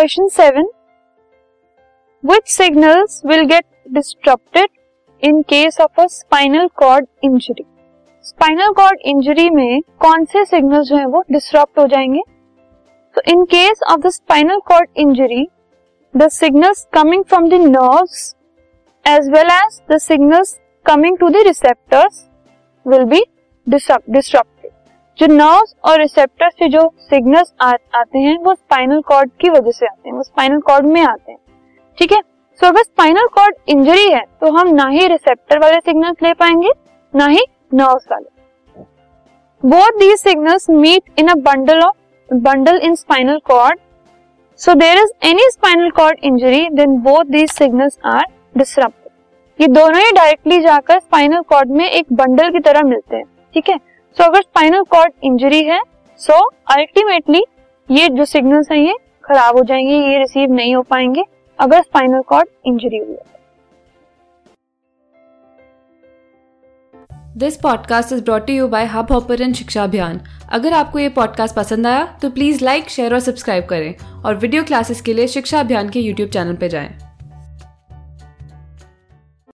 Question seven which signals will get disrupted in case of a spinal cord injury spinal cord injury में कौन से signal जो है वो डिस्टर्ब हो जाएँगे? तो in case of the spinal cord injury the signals coming from the nerves as well as the signals coming to the receptors will be disturb जो नर्व्स और रिसेप्टर से जो सिग्नल्स आते हैं, वो स्पाइनल कॉर्ड की वजह से आते हैं, वो स्पाइनल कॉर्ड में आते हैं। ठीक है? सो अगर स्पाइनल कॉर्ड इंजरी है तो हम ना ही रिसेप्टर वाले सिग्नल्स ले पाएँगे, ना ही नर्व्स वाले। Both these signals meet in a bundle of bundle in spinal cord so there is any spinal cord injury then both these signals are disturb ये दोनों ही डायरेक्टली जाकर स्पाइनल कॉर्ड में एक बंडल की तरह मिलते हैं। ठीक है? सो अगर स्पाइनल कॉर्ड इंजरी है सो so, अल्टीमेटली ये जो सिग्नल्स हैं ये खराब हो जाएँगे ये रिसीव नहीं हो पाएँगे अगर स्पाइनल कॉर्ड इंजरी हुई है this podcast is brought you by hub hopper शिक्षा अभियान अगर आपको ये पॉडकास्ट पसंद आया तो प्लीज़ लाइक शेयर और सब्सक्राइब करें और वीडियो क्लासेस के लिए शिक्षा अभियान के यूट्यूब चैनल पर जाएँ।